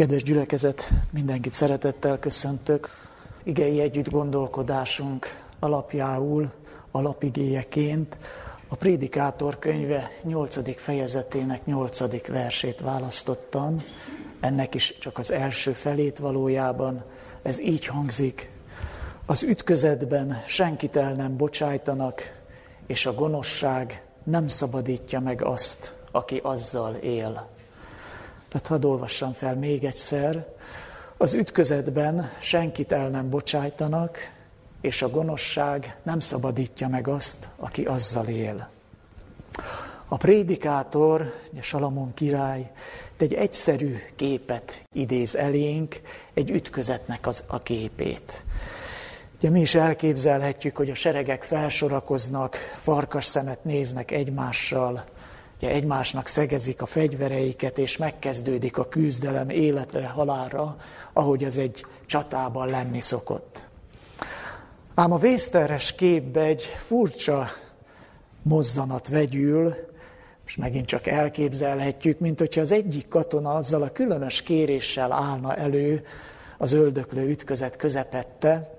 Kedves gyülekezet, mindenkit szeretettel köszöntök. Igei együtt gondolkodásunk alapjául, alapigéjeként a Prédikátor könyve 8. fejezetének 8. versét választottam. Ennek is csak az első felét valójában. Ez így hangzik. Az ütközetben senkit el nem bocsájtanak, és a gonoszság nem szabadítja meg azt, aki azzal él. Tehát hadd olvassam fel még egyszer. Az ütközetben senkit el nem bocsájtanak, és a gonoszság nem szabadítja meg azt, aki azzal él. A prédikátor, a Salamon király, egy egyszerű képet idéz elénk, egy ütközetnek az a képét. Ugye mi is elképzelhetjük, hogy a seregek felsorakoznak, farkas szemet néznek egymással, ugye egymásnak szegezik a fegyvereiket, és megkezdődik a küzdelem életre, halálra, ahogy az egy csatában lenni szokott. Ám a vészteres képbe egy furcsa mozzanat vegyül, és megint csak elképzelhetjük, mint hogyha az egyik katona azzal a különös kéréssel állna elő az öldöklő ütközet közepette,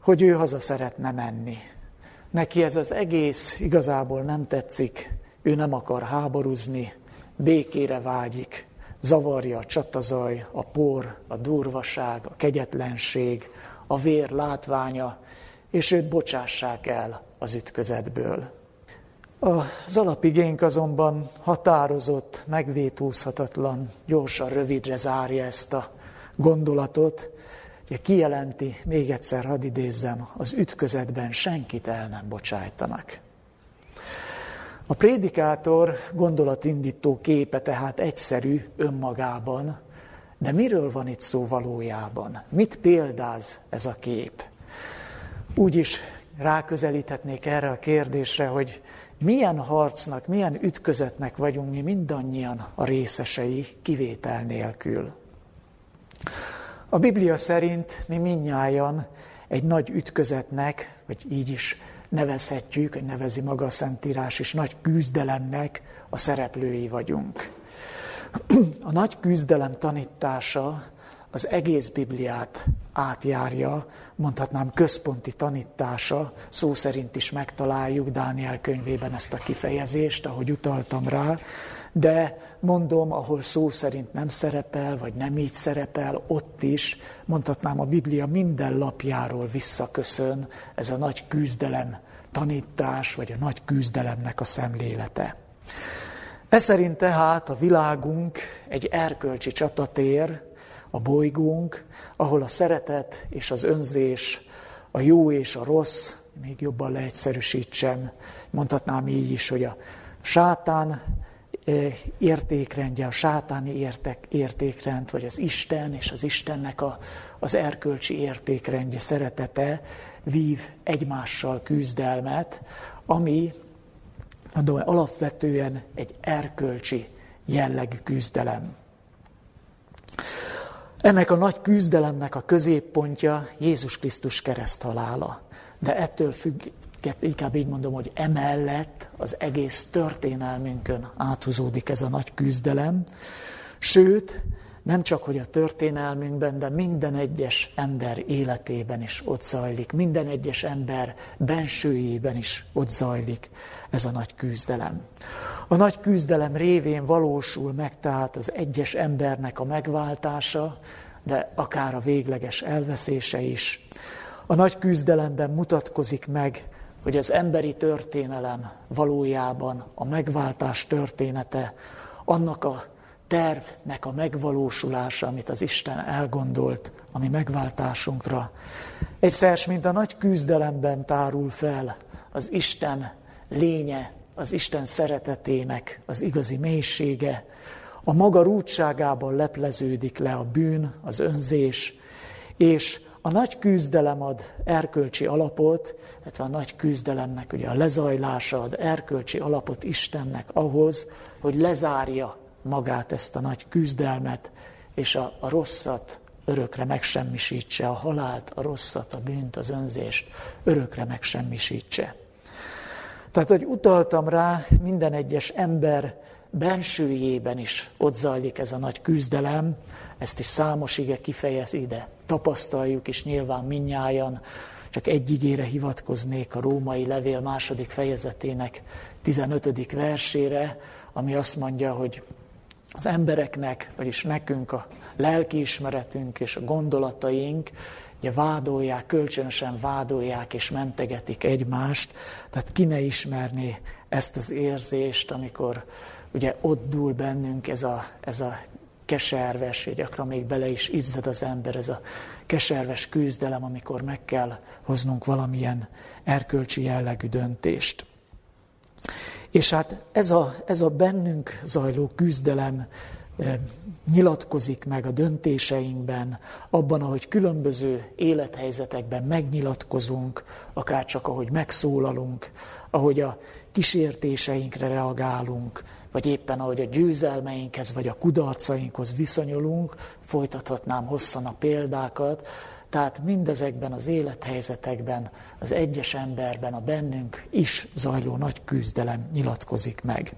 hogy ő haza szeretne menni. Neki ez az egész igazából nem tetszik, ő nem akar háborúzni, békére vágyik, zavarja a csatazaj, a por, a durvaság, a kegyetlenség, a vér látványa, és őt bocsássák el az ütközetből. Az alapigénk azonban határozott, megvétúzhatatlan, gyorsan, rövidre zárja ezt a gondolatot, Ugye kijelenti, még egyszer hadd idézzem, az ütközetben senkit el nem bocsájtanak. A prédikátor gondolatindító képe tehát egyszerű önmagában, de miről van itt szó valójában? Mit példáz ez a kép? Úgy is ráközelíthetnék erre a kérdésre, hogy milyen harcnak, milyen ütközetnek vagyunk mi mindannyian a részesei kivétel nélkül. A Biblia szerint mi minnyáján egy nagy ütközetnek, vagy így is nevezhetjük, nevezi maga a Szentírás is, nagy küzdelemnek a szereplői vagyunk. A nagy küzdelem tanítása az egész Bibliát átjárja, mondhatnám központi tanítása, szó szerint is megtaláljuk Dániel könyvében ezt a kifejezést, ahogy utaltam rá, de mondom, ahol szó szerint nem szerepel, vagy nem így szerepel, ott is, mondhatnám a Biblia minden lapjáról visszaköszön ez a nagy küzdelem tanítás, vagy a nagy küzdelemnek a szemlélete. Ez szerint tehát a világunk egy erkölcsi csatatér, a bolygónk, ahol a szeretet és az önzés, a jó és a rossz, még jobban leegyszerűsítsem, mondhatnám így is, hogy a sátán értékrendje, a sátáni értek, értékrend, vagy az Isten és az Istennek a, az erkölcsi értékrendje, szeretete vív egymással küzdelmet, ami mondom, alapvetően egy erkölcsi jellegű küzdelem. Ennek a nagy küzdelemnek a középpontja Jézus Krisztus kereszthalála. De ettől függ, inkább így mondom, hogy emellett az egész történelmünkön áthúzódik ez a nagy küzdelem, sőt, nem csak, hogy a történelmünkben, de minden egyes ember életében is ott zajlik, minden egyes ember bensőjében is ott zajlik ez a nagy küzdelem. A nagy küzdelem révén valósul meg tehát az egyes embernek a megváltása, de akár a végleges elveszése is. A nagy küzdelemben mutatkozik meg hogy az emberi történelem valójában a megváltás története, annak a tervnek a megvalósulása, amit az Isten elgondolt a mi megváltásunkra. Egyszer, mint a nagy küzdelemben tárul fel az Isten lénye, az Isten szeretetének az igazi mélysége, a maga rúdságában lepleződik le a bűn, az önzés, és a nagy küzdelem ad erkölcsi alapot, illetve a nagy küzdelemnek ugye a lezajlása ad erkölcsi alapot Istennek ahhoz, hogy lezárja magát ezt a nagy küzdelmet, és a, a rosszat örökre megsemmisítse, a halált, a rosszat, a bűnt, az önzést örökre megsemmisítse. Tehát, hogy utaltam rá, minden egyes ember bensőjében is ott zajlik ez a nagy küzdelem, ezt is számos ige kifejez ide. Tapasztaljuk is nyilván minnyájan, csak egy igére hivatkoznék a római levél második fejezetének 15. versére, ami azt mondja, hogy az embereknek, vagyis nekünk a lelkiismeretünk és a gondolataink ugye vádolják, kölcsönösen vádolják és mentegetik egymást, tehát ki ne ismerné ezt az érzést, amikor ugye ott dúl bennünk ez a, ez a keserves, vagy gyakran még bele is izzad az ember, ez a keserves küzdelem, amikor meg kell hoznunk valamilyen erkölcsi jellegű döntést. És hát ez a, ez a bennünk zajló küzdelem eh, nyilatkozik meg a döntéseinkben, abban, ahogy különböző élethelyzetekben megnyilatkozunk, akár csak ahogy megszólalunk, ahogy a kísértéseinkre reagálunk, vagy éppen ahogy a győzelmeinkhez, vagy a kudarcainkhoz viszonyulunk, folytathatnám hosszan a példákat, tehát mindezekben az élethelyzetekben, az egyes emberben, a bennünk is zajló nagy küzdelem nyilatkozik meg.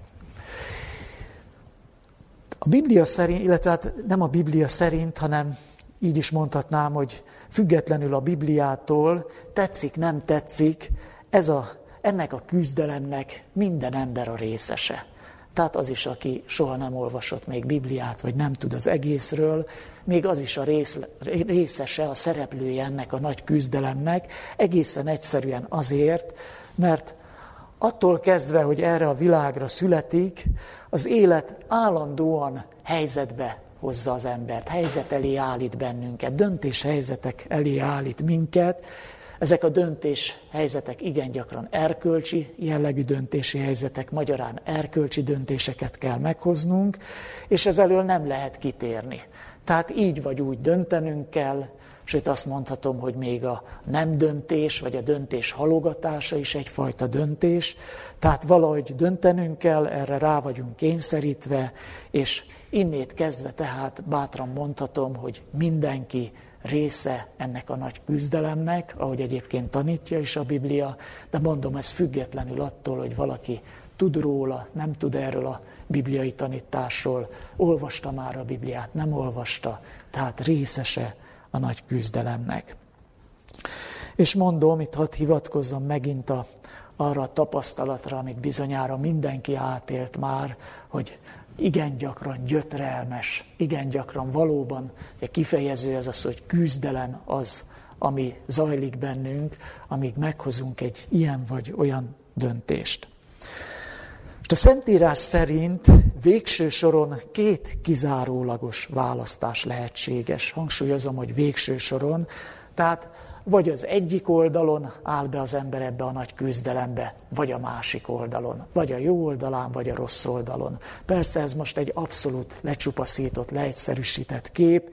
A Biblia szerint, illetve hát nem a Biblia szerint, hanem így is mondhatnám, hogy függetlenül a Bibliától, tetszik, nem tetszik, ez a, ennek a küzdelemnek minden ember a részese. Tehát az is, aki soha nem olvasott még Bibliát, vagy nem tud az egészről, még az is a rész, részese, a szereplője ennek a nagy küzdelemnek, egészen egyszerűen azért, mert attól kezdve, hogy erre a világra születik, az élet állandóan helyzetbe hozza az embert, helyzet elé állít bennünket, döntéshelyzetek elé állít minket, ezek a döntés helyzetek igen gyakran erkölcsi jellegű döntési helyzetek, magyarán erkölcsi döntéseket kell meghoznunk, és ez elől nem lehet kitérni. Tehát így vagy úgy döntenünk kell, sőt azt mondhatom, hogy még a nem döntés, vagy a döntés halogatása is egyfajta döntés. Tehát valahogy döntenünk kell, erre rá vagyunk kényszerítve, és innét kezdve tehát bátran mondhatom, hogy mindenki része ennek a nagy küzdelemnek, ahogy egyébként tanítja is a Biblia, de mondom, ez függetlenül attól, hogy valaki tud róla, nem tud erről a bibliai tanításról, olvasta már a Bibliát, nem olvasta, tehát részese a nagy küzdelemnek. És mondom, itt hadd hivatkozzam megint a, arra a tapasztalatra, amit bizonyára mindenki átélt már, hogy igen gyakran gyötrelmes, igen gyakran valóban egy kifejező ez az, hogy küzdelem az, ami zajlik bennünk, amíg meghozunk egy ilyen vagy olyan döntést. És a Szentírás szerint végső soron két kizárólagos választás lehetséges. Hangsúlyozom, hogy végső soron. Tehát vagy az egyik oldalon áll be az ember ebbe a nagy küzdelembe, vagy a másik oldalon, vagy a jó oldalán, vagy a rossz oldalon. Persze ez most egy abszolút lecsupaszított, leegyszerűsített kép.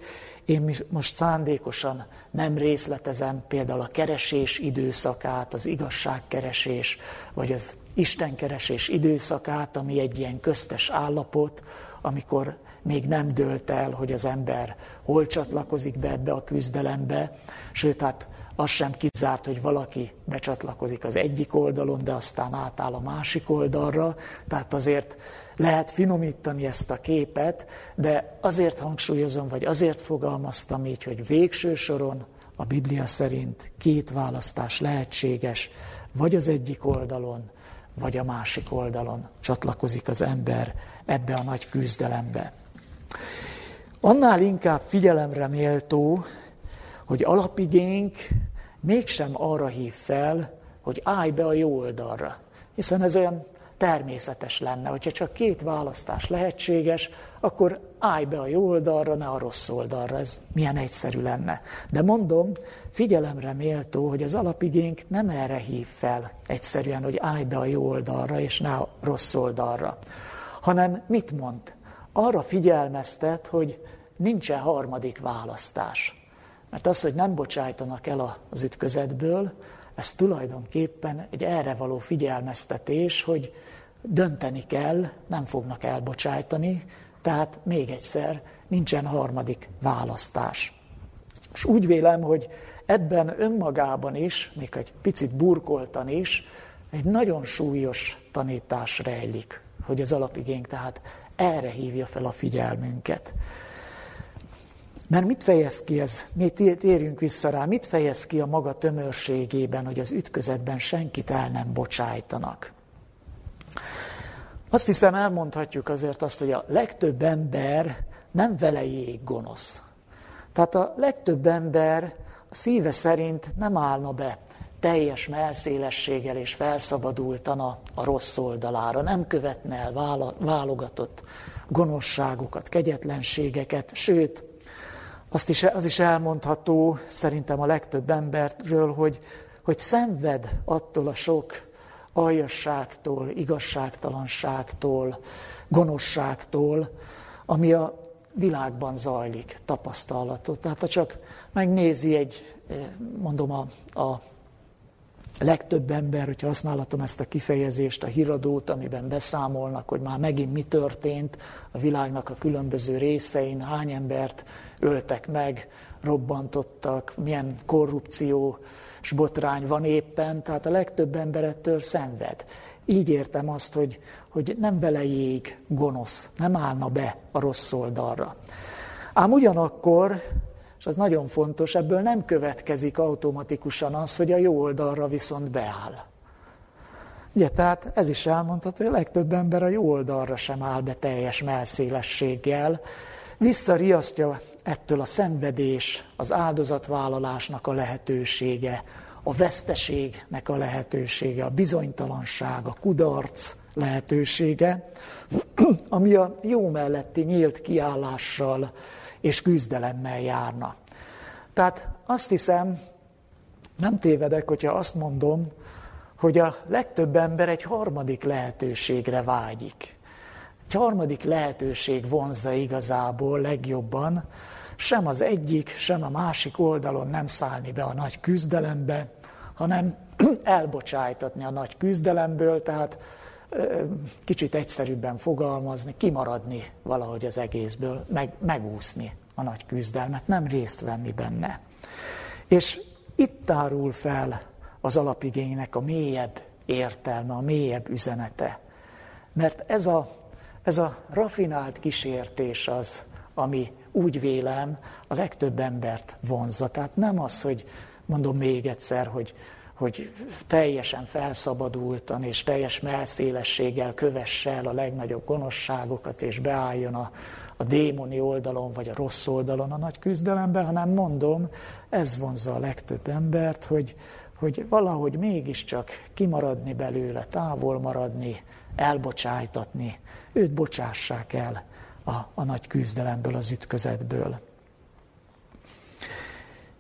Én most szándékosan nem részletezem például a keresés időszakát, az igazságkeresés, vagy az istenkeresés időszakát, ami egy ilyen köztes állapot, amikor még nem dőlt el, hogy az ember hol csatlakozik be ebbe a küzdelembe, sőt, hát az sem kizárt, hogy valaki becsatlakozik az egyik oldalon, de aztán átáll a másik oldalra, tehát azért lehet finomítani ezt a képet, de azért hangsúlyozom, vagy azért fogalmaztam így, hogy végső soron a Biblia szerint két választás lehetséges, vagy az egyik oldalon, vagy a másik oldalon csatlakozik az ember ebbe a nagy küzdelembe. Annál inkább figyelemre méltó, hogy alapigénk mégsem arra hív fel, hogy állj be a jó oldalra. Hiszen ez olyan természetes lenne, hogyha csak két választás lehetséges, akkor állj be a jó oldalra, ne a rossz oldalra. Ez milyen egyszerű lenne. De mondom, figyelemre méltó, hogy az alapigénk nem erre hív fel egyszerűen, hogy állj be a jó oldalra, és ne a rossz oldalra. Hanem mit mond? Arra figyelmeztet, hogy nincsen harmadik választás. Mert az, hogy nem bocsájtanak el az ütközetből, ez tulajdonképpen egy erre való figyelmeztetés, hogy dönteni kell, nem fognak elbocsájtani, tehát még egyszer nincsen harmadik választás. És úgy vélem, hogy ebben önmagában is, még egy picit burkoltan is, egy nagyon súlyos tanítás rejlik, hogy az alapigénk tehát erre hívja fel a figyelmünket. Mert mit fejez ki ez? Mi térjünk vissza rá, mit fejez ki a maga tömörségében, hogy az ütközetben senkit el nem bocsájtanak? Azt hiszem, elmondhatjuk azért azt, hogy a legtöbb ember nem velejéig gonosz. Tehát a legtöbb ember a szíve szerint nem állna be teljes melszélességgel és felszabadultan a, a rossz oldalára, nem követne el válogatott gonoszságokat, kegyetlenségeket, sőt, azt is, az is elmondható szerintem a legtöbb emberről, hogy, hogy szenved attól a sok aljasságtól, igazságtalanságtól, gonoszságtól, ami a világban zajlik, tapasztalatot. Tehát ha csak megnézi egy, eh, mondom, a, a legtöbb ember, hogyha használhatom ezt a kifejezést, a híradót, amiben beszámolnak, hogy már megint mi történt a világnak a különböző részein, hány embert öltek meg, robbantottak, milyen korrupció, botrány van éppen, tehát a legtöbb ember ettől szenved. Így értem azt, hogy, hogy nem velejéig gonosz, nem állna be a rossz oldalra. Ám ugyanakkor, és az nagyon fontos, ebből nem következik automatikusan az, hogy a jó oldalra viszont beáll. Ugye, tehát ez is elmondható, hogy a legtöbb ember a jó oldalra sem áll be teljes melszélességgel, visszariasztja ettől a szenvedés, az áldozatvállalásnak a lehetősége, a veszteségnek a lehetősége, a bizonytalanság, a kudarc lehetősége, ami a jó melletti nyílt kiállással és küzdelemmel járna. Tehát azt hiszem, nem tévedek, hogyha azt mondom, hogy a legtöbb ember egy harmadik lehetőségre vágyik. Egy harmadik lehetőség vonzza igazából legjobban, sem az egyik, sem a másik oldalon nem szállni be a nagy küzdelembe, hanem elbocsájtatni a nagy küzdelemből, tehát kicsit egyszerűbben fogalmazni, kimaradni valahogy az egészből, meg, megúszni a nagy küzdelmet, nem részt venni benne. És itt tárul fel az alapigénynek a mélyebb értelme, a mélyebb üzenete. Mert ez a, ez a rafinált kísértés az, ami úgy vélem a legtöbb embert vonzza. Tehát nem az, hogy mondom még egyszer, hogy, hogy teljesen felszabadultan és teljes melszélességgel kövesse el a legnagyobb gonoszságokat, és beálljon a, a démoni oldalon, vagy a rossz oldalon a nagy küzdelembe, hanem mondom, ez vonzza a legtöbb embert, hogy, hogy valahogy mégiscsak kimaradni belőle, távol maradni, elbocsájtatni, őt bocsássák el a, a nagy küzdelemből, az ütközetből.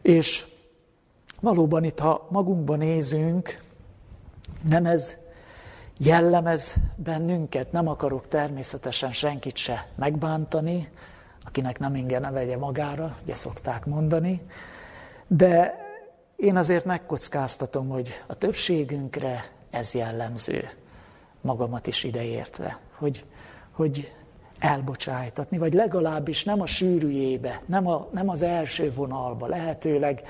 És valóban itt, ha magunkba nézünk, nem ez jellemez bennünket, nem akarok természetesen senkit se megbántani, akinek nem inge ne vegye magára, ugye szokták mondani, de én azért megkockáztatom, hogy a többségünkre ez jellemző, magamat is ideértve, hogy, hogy elbocsájtatni, vagy legalábbis nem a sűrűjébe, nem, a, nem az első vonalba, lehetőleg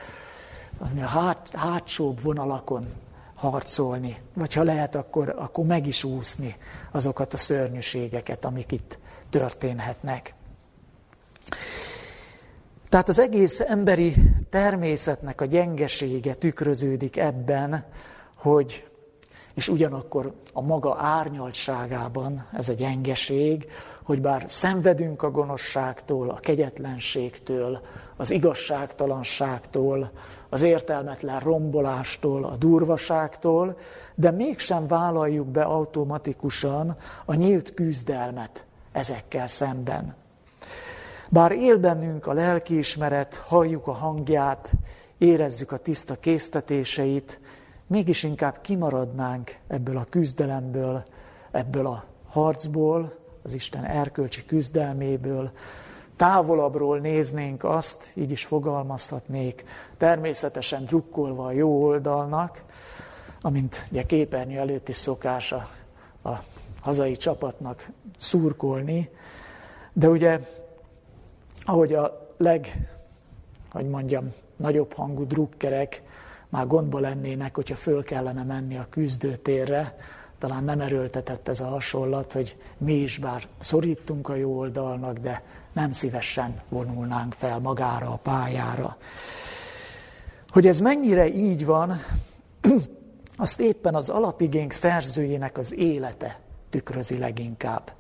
a hát, hátsóbb vonalakon harcolni, vagy ha lehet, akkor, akkor meg is úszni azokat a szörnyűségeket, amik itt történhetnek. Tehát az egész emberi természetnek a gyengesége tükröződik ebben, hogy, és ugyanakkor a maga árnyaltságában ez a gyengeség, hogy bár szenvedünk a gonoszságtól, a kegyetlenségtől, az igazságtalanságtól, az értelmetlen rombolástól, a durvaságtól, de mégsem vállaljuk be automatikusan a nyílt küzdelmet ezekkel szemben. Bár él bennünk a lelkiismeret, halljuk a hangját, érezzük a tiszta késztetéseit, mégis inkább kimaradnánk ebből a küzdelemből, ebből a harcból, az Isten erkölcsi küzdelméből, távolabbról néznénk azt, így is fogalmazhatnék, természetesen drukkolva a jó oldalnak, amint ugye képernyő előtti szokása a hazai csapatnak szurkolni, de ugye, ahogy a leg, hogy mondjam, nagyobb hangú drukkerek már gondba lennének, hogyha föl kellene menni a küzdőtérre, talán nem erőltetett ez a hasonlat, hogy mi is bár szorítunk a jó oldalnak, de nem szívesen vonulnánk fel magára a pályára. Hogy ez mennyire így van, azt éppen az alapigénk szerzőjének az élete tükrözi leginkább.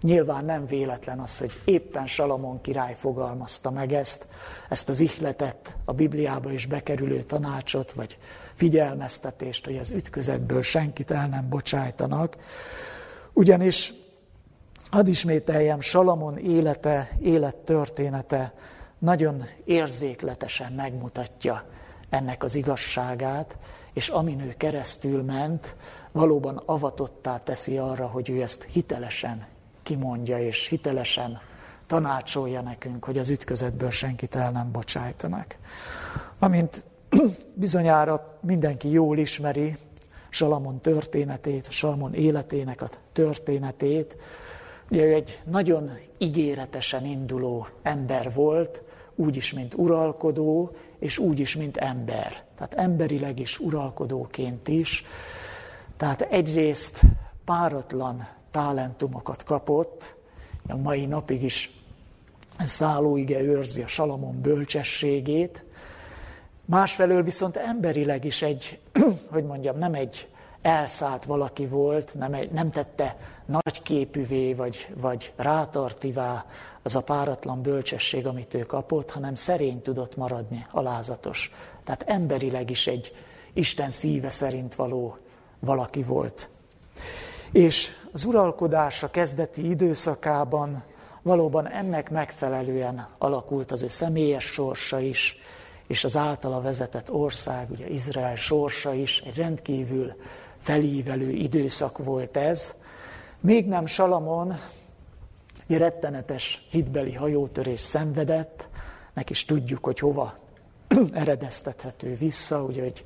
Nyilván nem véletlen az, hogy éppen Salamon király fogalmazta meg ezt, ezt az ihletet, a Bibliába is bekerülő tanácsot, vagy figyelmeztetést, hogy az ütközetből senkit el nem bocsájtanak. Ugyanis hadd ismételjem, Salamon élete, élettörténete nagyon érzékletesen megmutatja ennek az igazságát, és amin ő keresztül ment, valóban avatottá teszi arra, hogy ő ezt hitelesen kimondja, és hitelesen tanácsolja nekünk, hogy az ütközetből senkit el nem bocsájtanak. Amint bizonyára mindenki jól ismeri Salamon történetét, Salamon életének a történetét, ugye ő egy nagyon ígéretesen induló ember volt, úgy is, mint uralkodó, és úgy is, mint ember. Tehát emberileg is, uralkodóként is. Tehát egyrészt páratlan talentumokat kapott, a mai napig is szállóige őrzi a Salamon bölcsességét, másfelől viszont emberileg is egy, hogy mondjam, nem egy elszállt valaki volt, nem, egy, nem tette nagyképűvé vagy, vagy rátartivá az a páratlan bölcsesség, amit ő kapott, hanem szerény tudott maradni, alázatos. Tehát emberileg is egy Isten szíve szerint való valaki volt. És az uralkodása kezdeti időszakában valóban ennek megfelelően alakult az ő személyes sorsa is, és az általa vezetett ország, ugye Izrael sorsa is, egy rendkívül felívelő időszak volt ez. Még nem Salamon egy rettenetes hitbeli hajótörés szenvedett, nek is tudjuk, hogy hova eredeztethető vissza, ugye, hogy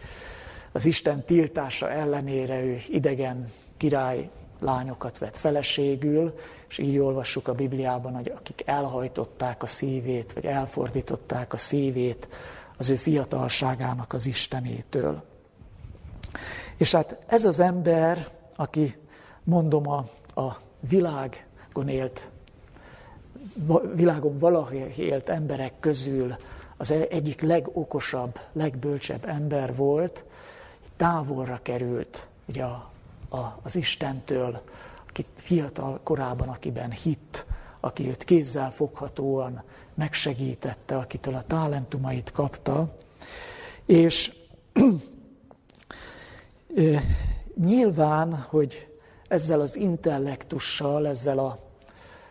az Isten tiltása ellenére ő idegen király lányokat vett feleségül, és így olvassuk a Bibliában, hogy akik elhajtották a szívét, vagy elfordították a szívét az ő fiatalságának az Istenétől. És hát ez az ember, aki mondom a, a világon élt, világon valaha élt emberek közül az e- egyik legokosabb, legbölcsebb ember volt, távolra került ugye a, a, az Istentől, aki fiatal korában, akiben hitt, aki őt kézzel foghatóan megsegítette, akitől a talentumait kapta, és nyilván, hogy ezzel az intellektussal, ezzel a,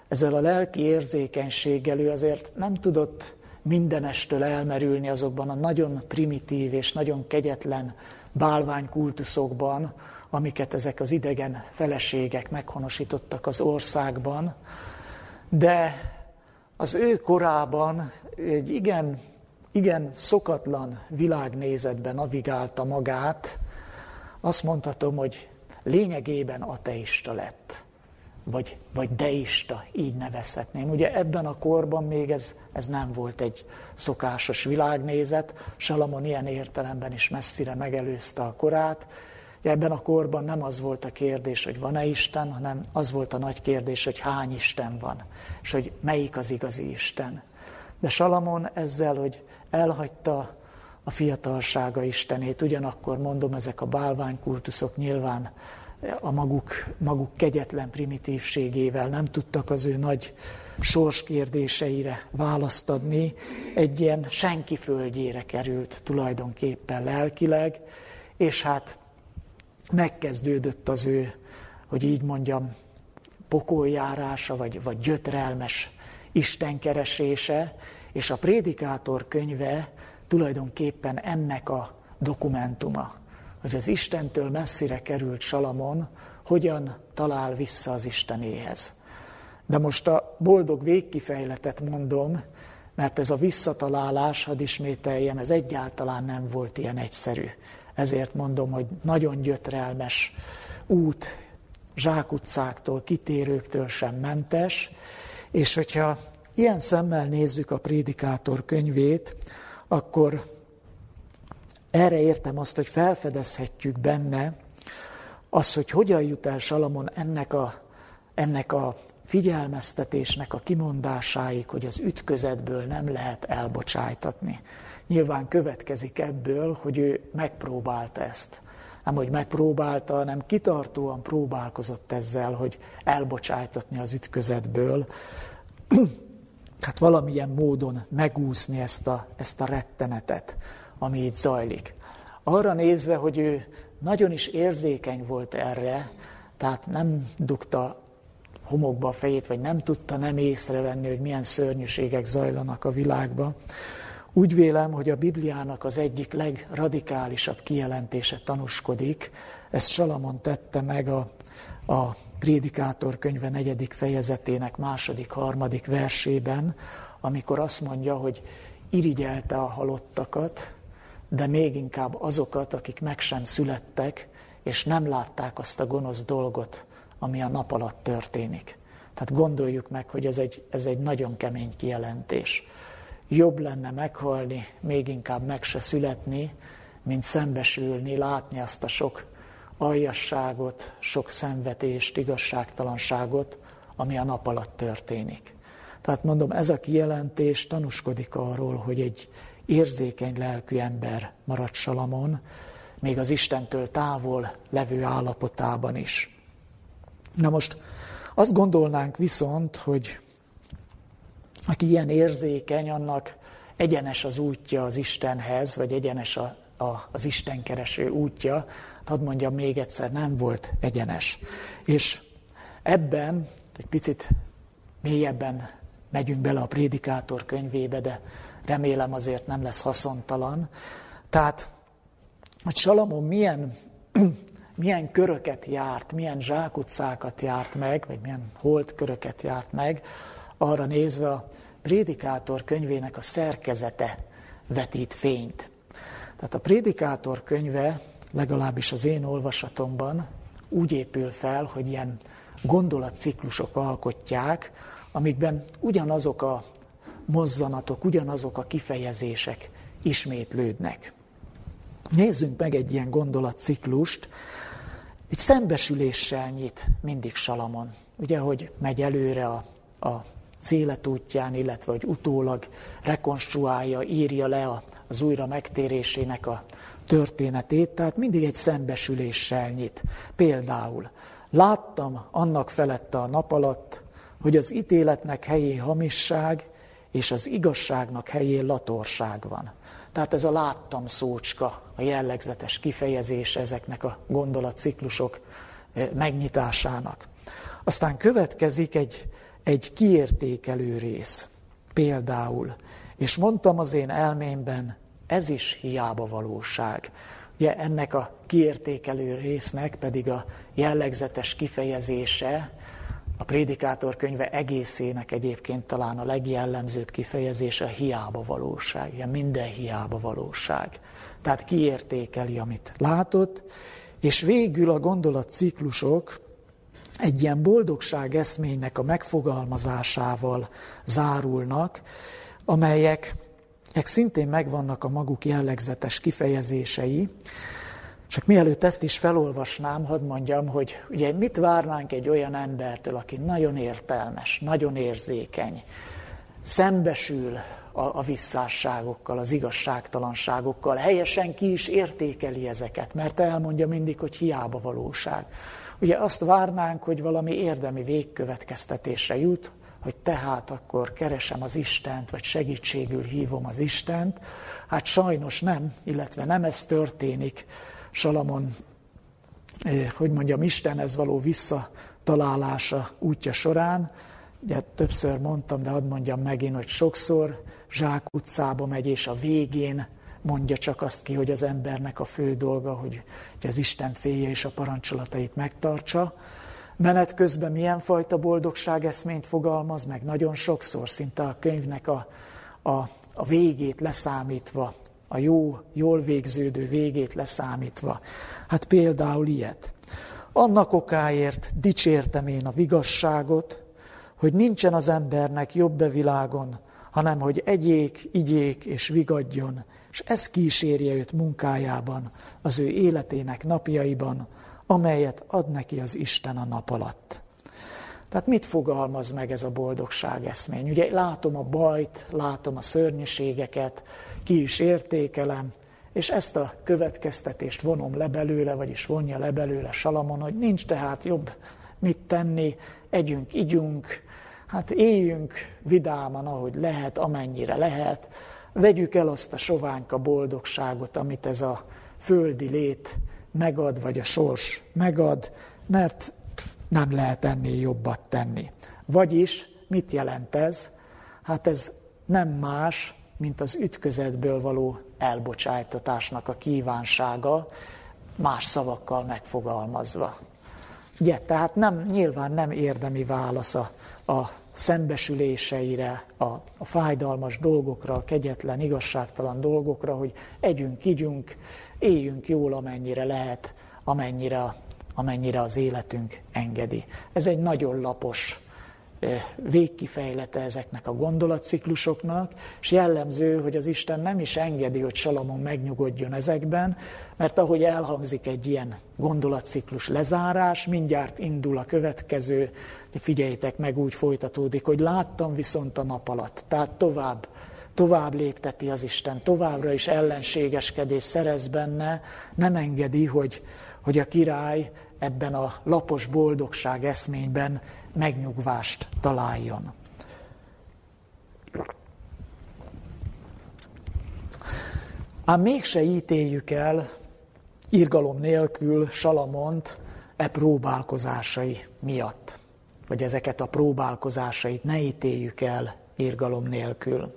ezzel a lelki érzékenységgel ő azért nem tudott mindenestől elmerülni azokban a nagyon primitív és nagyon kegyetlen bálványkultuszokban, amiket ezek az idegen feleségek meghonosítottak az országban, de az ő korában egy igen, igen szokatlan világnézetben navigálta magát, azt mondhatom, hogy lényegében ateista lett, vagy, vagy deista, így nevezhetném. Ugye ebben a korban még ez, ez nem volt egy szokásos világnézet, Salamon ilyen értelemben is messzire megelőzte a korát, Ebben a korban nem az volt a kérdés, hogy van-e Isten, hanem az volt a nagy kérdés, hogy hány Isten van, és hogy melyik az igazi Isten. De Salamon ezzel, hogy elhagyta a fiatalsága Istenét, ugyanakkor mondom, ezek a bálványkultuszok nyilván a maguk, maguk kegyetlen primitívségével nem tudtak az ő nagy sorskérdéseire választ adni, egy ilyen senki földjére került tulajdonképpen lelkileg, és hát megkezdődött az ő, hogy így mondjam, pokoljárása, vagy, vagy gyötrelmes istenkeresése, és a prédikátor könyve tulajdonképpen ennek a dokumentuma, hogy az Istentől messzire került Salamon, hogyan talál vissza az Istenéhez. De most a boldog végkifejletet mondom, mert ez a visszatalálás, hadd ismételjem, ez egyáltalán nem volt ilyen egyszerű. Ezért mondom, hogy nagyon gyötrelmes út, zsákutcáktól, kitérőktől sem mentes, és hogyha ilyen szemmel nézzük a prédikátor könyvét, akkor erre értem azt, hogy felfedezhetjük benne azt, hogy hogyan jut el Salamon ennek a, ennek a figyelmeztetésnek a kimondásáig, hogy az ütközetből nem lehet elbocsájtatni. Nyilván következik ebből, hogy ő megpróbálta ezt. Nem, hogy megpróbálta, hanem kitartóan próbálkozott ezzel, hogy elbocsájtatni az ütközetből, hát valamilyen módon megúszni ezt a, ezt a rettenetet, ami itt zajlik. Arra nézve, hogy ő nagyon is érzékeny volt erre, tehát nem dugta homokba a fejét, vagy nem tudta nem észrevenni, hogy milyen szörnyűségek zajlanak a világban. Úgy vélem, hogy a Bibliának az egyik legradikálisabb kijelentése tanúskodik, ezt Salamon tette meg a, a Prédikátor könyve negyedik fejezetének második, harmadik versében, amikor azt mondja, hogy irigyelte a halottakat, de még inkább azokat, akik meg sem születtek, és nem látták azt a gonosz dolgot, ami a nap alatt történik. Tehát gondoljuk meg, hogy ez egy, ez egy nagyon kemény kijelentés. Jobb lenne meghalni, még inkább meg se születni, mint szembesülni, látni azt a sok aljasságot, sok szenvetést, igazságtalanságot, ami a nap alatt történik. Tehát mondom, ez a kijelentés tanúskodik arról, hogy egy érzékeny lelkű ember maradt Salamon, még az Istentől távol levő állapotában is. Na most azt gondolnánk viszont, hogy aki ilyen érzékeny, annak egyenes az útja az Istenhez, vagy egyenes a, a, az Istenkereső útja, hadd mondjam még egyszer, nem volt egyenes. És ebben egy picit mélyebben megyünk bele a prédikátor könyvébe, de remélem azért nem lesz haszontalan. Tehát, hogy Salamon milyen, milyen köröket járt, milyen zsákutcákat járt meg, vagy milyen holt köröket járt meg, arra nézve a prédikátor könyvének a szerkezete vetít fényt. Tehát a prédikátor könyve legalábbis az én olvasatomban úgy épül fel, hogy ilyen gondolatciklusok alkotják, amikben ugyanazok a mozzanatok, ugyanazok a kifejezések ismétlődnek. Nézzünk meg egy ilyen gondolatciklust. Egy szembesüléssel nyit mindig Salamon. Ugye, hogy megy előre a, a az életútján, illetve hogy utólag rekonstruálja, írja le az újra megtérésének a történetét, tehát mindig egy szembesüléssel nyit. Például láttam annak felette a nap alatt, hogy az ítéletnek helyé hamisság, és az igazságnak helyén latorság van. Tehát ez a láttam szócska, a jellegzetes kifejezés ezeknek a gondolatciklusok eh, megnyitásának. Aztán következik egy, egy kiértékelő rész. Például, és mondtam az én elmémben, ez is hiába valóság. Ugye ennek a kiértékelő résznek pedig a jellegzetes kifejezése, a prédikátor könyve egészének egyébként talán a legjellemzőbb kifejezése a hiába valóság, ugye minden hiába valóság. Tehát kiértékeli, amit látott, és végül a gondolatciklusok egy ilyen boldogság eszménynek a megfogalmazásával zárulnak, amelyek szintén megvannak a maguk jellegzetes kifejezései, csak mielőtt ezt is felolvasnám, hadd mondjam, hogy ugye mit várnánk egy olyan embertől, aki nagyon értelmes, nagyon érzékeny, szembesül a, a visszásságokkal, az igazságtalanságokkal, helyesen ki is értékeli ezeket, mert elmondja mindig, hogy hiába valóság. Ugye azt várnánk, hogy valami érdemi végkövetkeztetésre jut, hogy tehát akkor keresem az Istent, vagy segítségül hívom az Istent. Hát sajnos nem, illetve nem ez történik. Salamon, eh, hogy mondjam, Istenhez való visszatalálása útja során. Ugye többször mondtam, de hadd mondjam megint, hogy sokszor Zsák utcába megy, és a végén mondja csak azt ki, hogy az embernek a fő dolga, hogy, hogy az Istent félje és a parancsolatait megtartsa. Menet közben milyen fajta boldogság eszményt fogalmaz meg? Nagyon sokszor, szinte a könyvnek a, a, a végét leszámítva, a jó, jól végződő végét leszámítva. Hát például ilyet. Annak okáért dicsértem én a vigasságot, hogy nincsen az embernek jobb e világon, hanem hogy egyék, igyék és vigadjon, és ez kísérje őt munkájában, az ő életének napjaiban, amelyet ad neki az Isten a nap alatt. Tehát mit fogalmaz meg ez a boldogság eszmény? Ugye látom a bajt, látom a szörnyűségeket, ki is értékelem, és ezt a következtetést vonom le belőle, vagyis vonja le belőle Salamon, hogy nincs tehát jobb mit tenni, együnk, igyunk, hát éljünk vidáman, ahogy lehet, amennyire lehet, vegyük el azt a soványka boldogságot, amit ez a földi lét megad, vagy a sors megad, mert nem lehet ennél jobbat tenni. Vagyis mit jelent ez? Hát ez nem más, mint az ütközetből való elbocsájtatásnak a kívánsága, más szavakkal megfogalmazva. Ugye, tehát nem, nyilván nem érdemi válasz a, a szembesüléseire, a, a fájdalmas dolgokra, a kegyetlen, igazságtalan dolgokra, hogy együnk, igyünk, éljünk jól, amennyire lehet, amennyire, amennyire az életünk engedi. Ez egy nagyon lapos végkifejlete ezeknek a gondolatciklusoknak, és jellemző, hogy az Isten nem is engedi, hogy Salamon megnyugodjon ezekben, mert ahogy elhangzik egy ilyen gondolatciklus lezárás, mindjárt indul a következő, figyeljétek meg, úgy folytatódik, hogy láttam viszont a nap alatt, tehát tovább, tovább lépteti az Isten, továbbra is ellenségeskedés szerez benne, nem engedi, hogy, hogy a király ebben a lapos boldogság eszményben megnyugvást találjon. Ám mégse ítéljük el irgalom nélkül Salamont e próbálkozásai miatt. Vagy ezeket a próbálkozásait ne ítéljük el irgalom nélkül.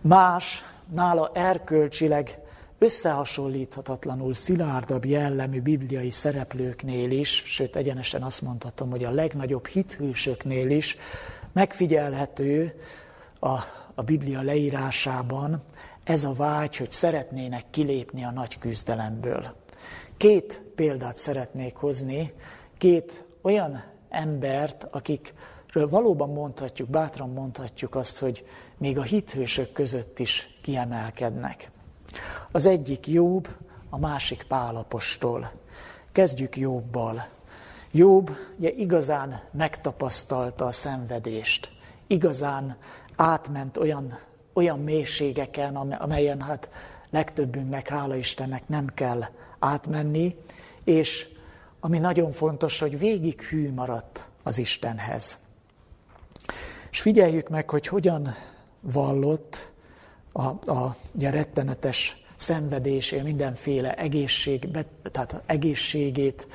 Más, nála erkölcsileg összehasonlíthatatlanul szilárdabb jellemű bibliai szereplőknél is, sőt egyenesen azt mondhatom, hogy a legnagyobb hithősöknél is megfigyelhető a, a Biblia leírásában ez a vágy, hogy szeretnének kilépni a nagy küzdelemből. Két példát szeretnék hozni, két olyan embert, akikről valóban mondhatjuk, bátran mondhatjuk azt, hogy még a hithősök között is kiemelkednek. Az egyik Jobb, a másik Pálapostól. Kezdjük Jobbal. Jobb ugye igazán megtapasztalta a szenvedést, igazán átment olyan, olyan mélységeken, amelyen hát legtöbbünknek, hála Istennek nem kell átmenni, és ami nagyon fontos, hogy végig hű maradt az Istenhez. És figyeljük meg, hogy hogyan vallott a, a, a rettenetes szenvedésé, mindenféle egészség, tehát egészségét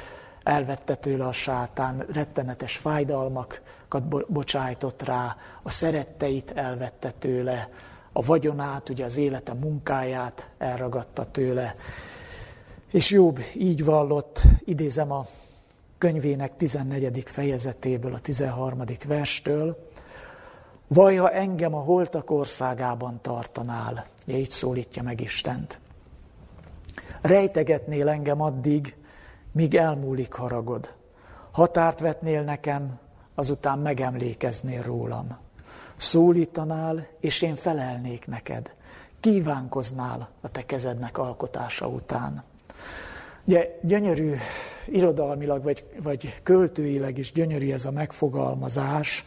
elvette tőle a sátán, rettenetes fájdalmakat bocsájtott rá, a szeretteit elvette tőle, a vagyonát, ugye az élete munkáját elragadta tőle. És Jobb így vallott, idézem a könyvének 14. fejezetéből, a 13. verstől, Vaja engem a holtak országában tartanál, így szólítja meg Istent. Rejtegetnél engem addig, míg elmúlik haragod. Határt vetnél nekem, azután megemlékeznél rólam. Szólítanál, és én felelnék neked. Kívánkoznál a te kezednek alkotása után. Ugye gyönyörű, irodalmilag vagy, vagy költőileg is gyönyörű ez a megfogalmazás,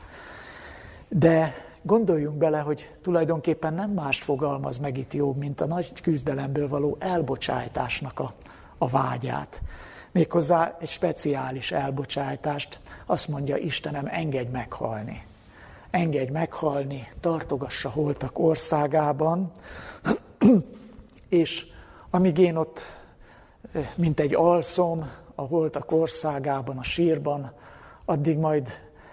de gondoljunk bele, hogy tulajdonképpen nem mást fogalmaz meg itt jobb, mint a nagy küzdelemből való elbocsájtásnak a, a vágyát. Méghozzá egy speciális elbocsájtást, azt mondja Istenem, engedj meghalni. Engedj meghalni, tartogassa holtak országában, és amíg én ott, mint egy alszom, a holtak országában, a sírban, addig majd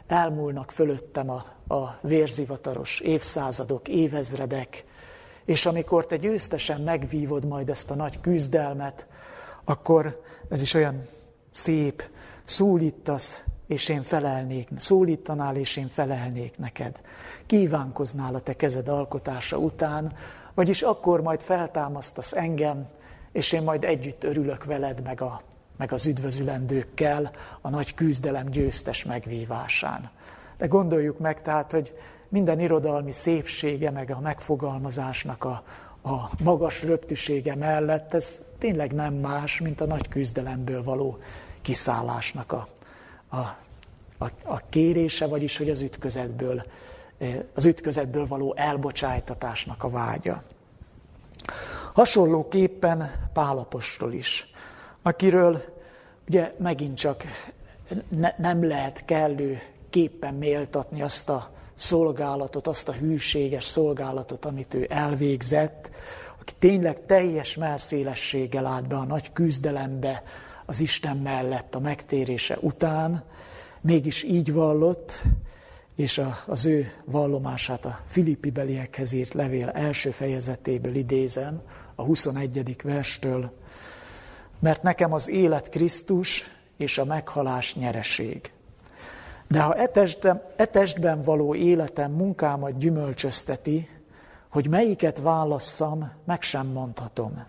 elmúlnak fölöttem a a vérzivataros évszázadok, évezredek, és amikor te győztesen megvívod majd ezt a nagy küzdelmet, akkor ez is olyan szép, szólítasz, és én felelnék, szólítanál, és én felelnék neked. Kívánkoznál a te kezed alkotása után, vagyis akkor majd feltámasztasz engem, és én majd együtt örülök veled, meg, a, meg az üdvözülendőkkel a nagy küzdelem győztes megvívásán. De gondoljuk meg tehát, hogy minden irodalmi szépsége, meg a megfogalmazásnak a, a magas röptűsége mellett ez tényleg nem más, mint a nagy küzdelemből való kiszállásnak a, a, a, a kérése, vagyis hogy az ütközetből, az ütközetből való elbocsájtatásnak a vágya. Hasonlóképpen Pálapostól is, akiről ugye megint csak ne, nem lehet kellő képpen méltatni azt a szolgálatot, azt a hűséges szolgálatot, amit ő elvégzett, aki tényleg teljes melszélességgel állt be a nagy küzdelembe az Isten mellett a megtérése után, mégis így vallott, és a, az ő vallomását a Filippi beliekhez írt levél első fejezetéből idézem, a 21. verstől, mert nekem az élet Krisztus és a meghalás nyereség. De ha etestben, etestben való életem munkámat gyümölcsözteti, hogy melyiket válasszam, meg sem mondhatom.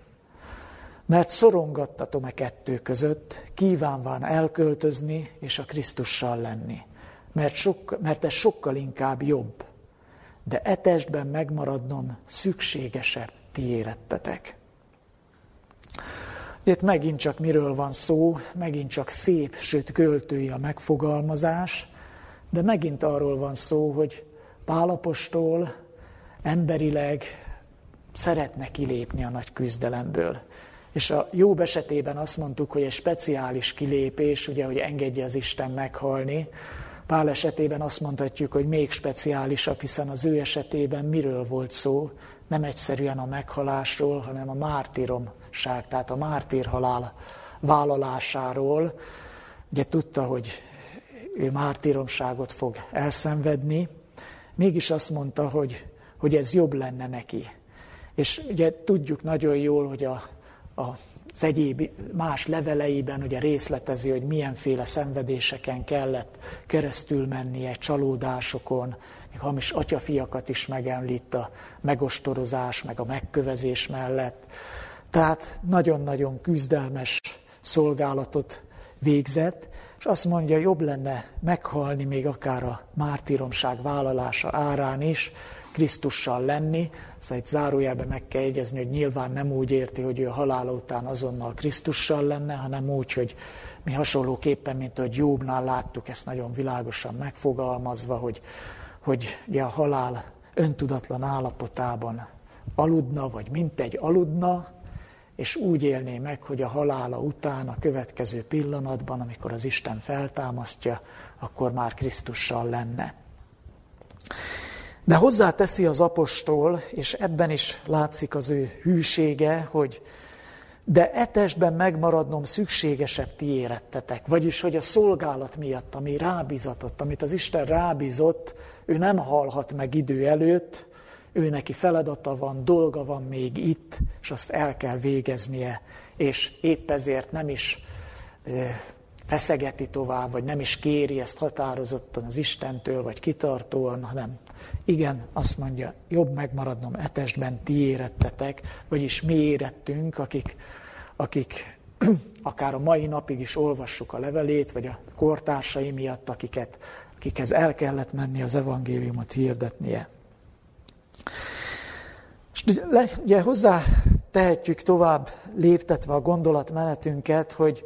Mert szorongattatom e kettő között, kívánván elköltözni és a Krisztussal lenni. Mert, sok, mert ez sokkal inkább jobb. De etestben megmaradnom szükségesebb ti érettetek. Itt megint csak miről van szó, megint csak szép, sőt költői a megfogalmazás, de megint arról van szó, hogy Pálapostól emberileg szeretne kilépni a nagy küzdelemből. És a jobb esetében azt mondtuk, hogy egy speciális kilépés, ugye, hogy engedje az Isten meghalni. Pál esetében azt mondhatjuk, hogy még speciálisabb, hiszen az ő esetében miről volt szó? Nem egyszerűen a meghalásról, hanem a mártíromság, tehát a mártírhalál vállalásáról. Ugye tudta, hogy ő mártíromságot fog elszenvedni, mégis azt mondta, hogy, hogy ez jobb lenne neki. És ugye tudjuk nagyon jól, hogy a, a, az egyéb más leveleiben ugye részletezi, hogy milyenféle szenvedéseken kellett keresztül mennie, csalódásokon, még hamis atyafiakat is megemlít a megostorozás, meg a megkövezés mellett. Tehát nagyon-nagyon küzdelmes szolgálatot végzett, és azt mondja, jobb lenne meghalni még akár a mártíromság vállalása árán is, Krisztussal lenni. Szóval itt zárójelben meg kell jegyezni, hogy nyilván nem úgy érti, hogy ő halála után azonnal Krisztussal lenne, hanem úgy, hogy mi hasonlóképpen, mint ahogy Jobbnál láttuk ezt nagyon világosan megfogalmazva, hogy, hogy ugye a halál öntudatlan állapotában aludna, vagy mint egy aludna, és úgy élné meg, hogy a halála után, a következő pillanatban, amikor az Isten feltámasztja, akkor már Krisztussal lenne. De hozzáteszi az apostol, és ebben is látszik az ő hűsége, hogy de etesben megmaradnom szükségesebb ti érettetek. Vagyis, hogy a szolgálat miatt, ami rábízatott, amit az Isten rábízott, ő nem halhat meg idő előtt, ő neki feladata van, dolga van még itt, és azt el kell végeznie, és épp ezért nem is feszegeti tovább, vagy nem is kéri ezt határozottan az Istentől, vagy kitartóan, hanem igen, azt mondja, jobb megmaradnom etestben, ti érettetek, vagyis mi érettünk, akik, akik akár a mai napig is olvassuk a levelét, vagy a kortársai miatt, akiket, akikhez el kellett menni az evangéliumot hirdetnie. És ugye hozzá tehetjük tovább léptetve a gondolatmenetünket, hogy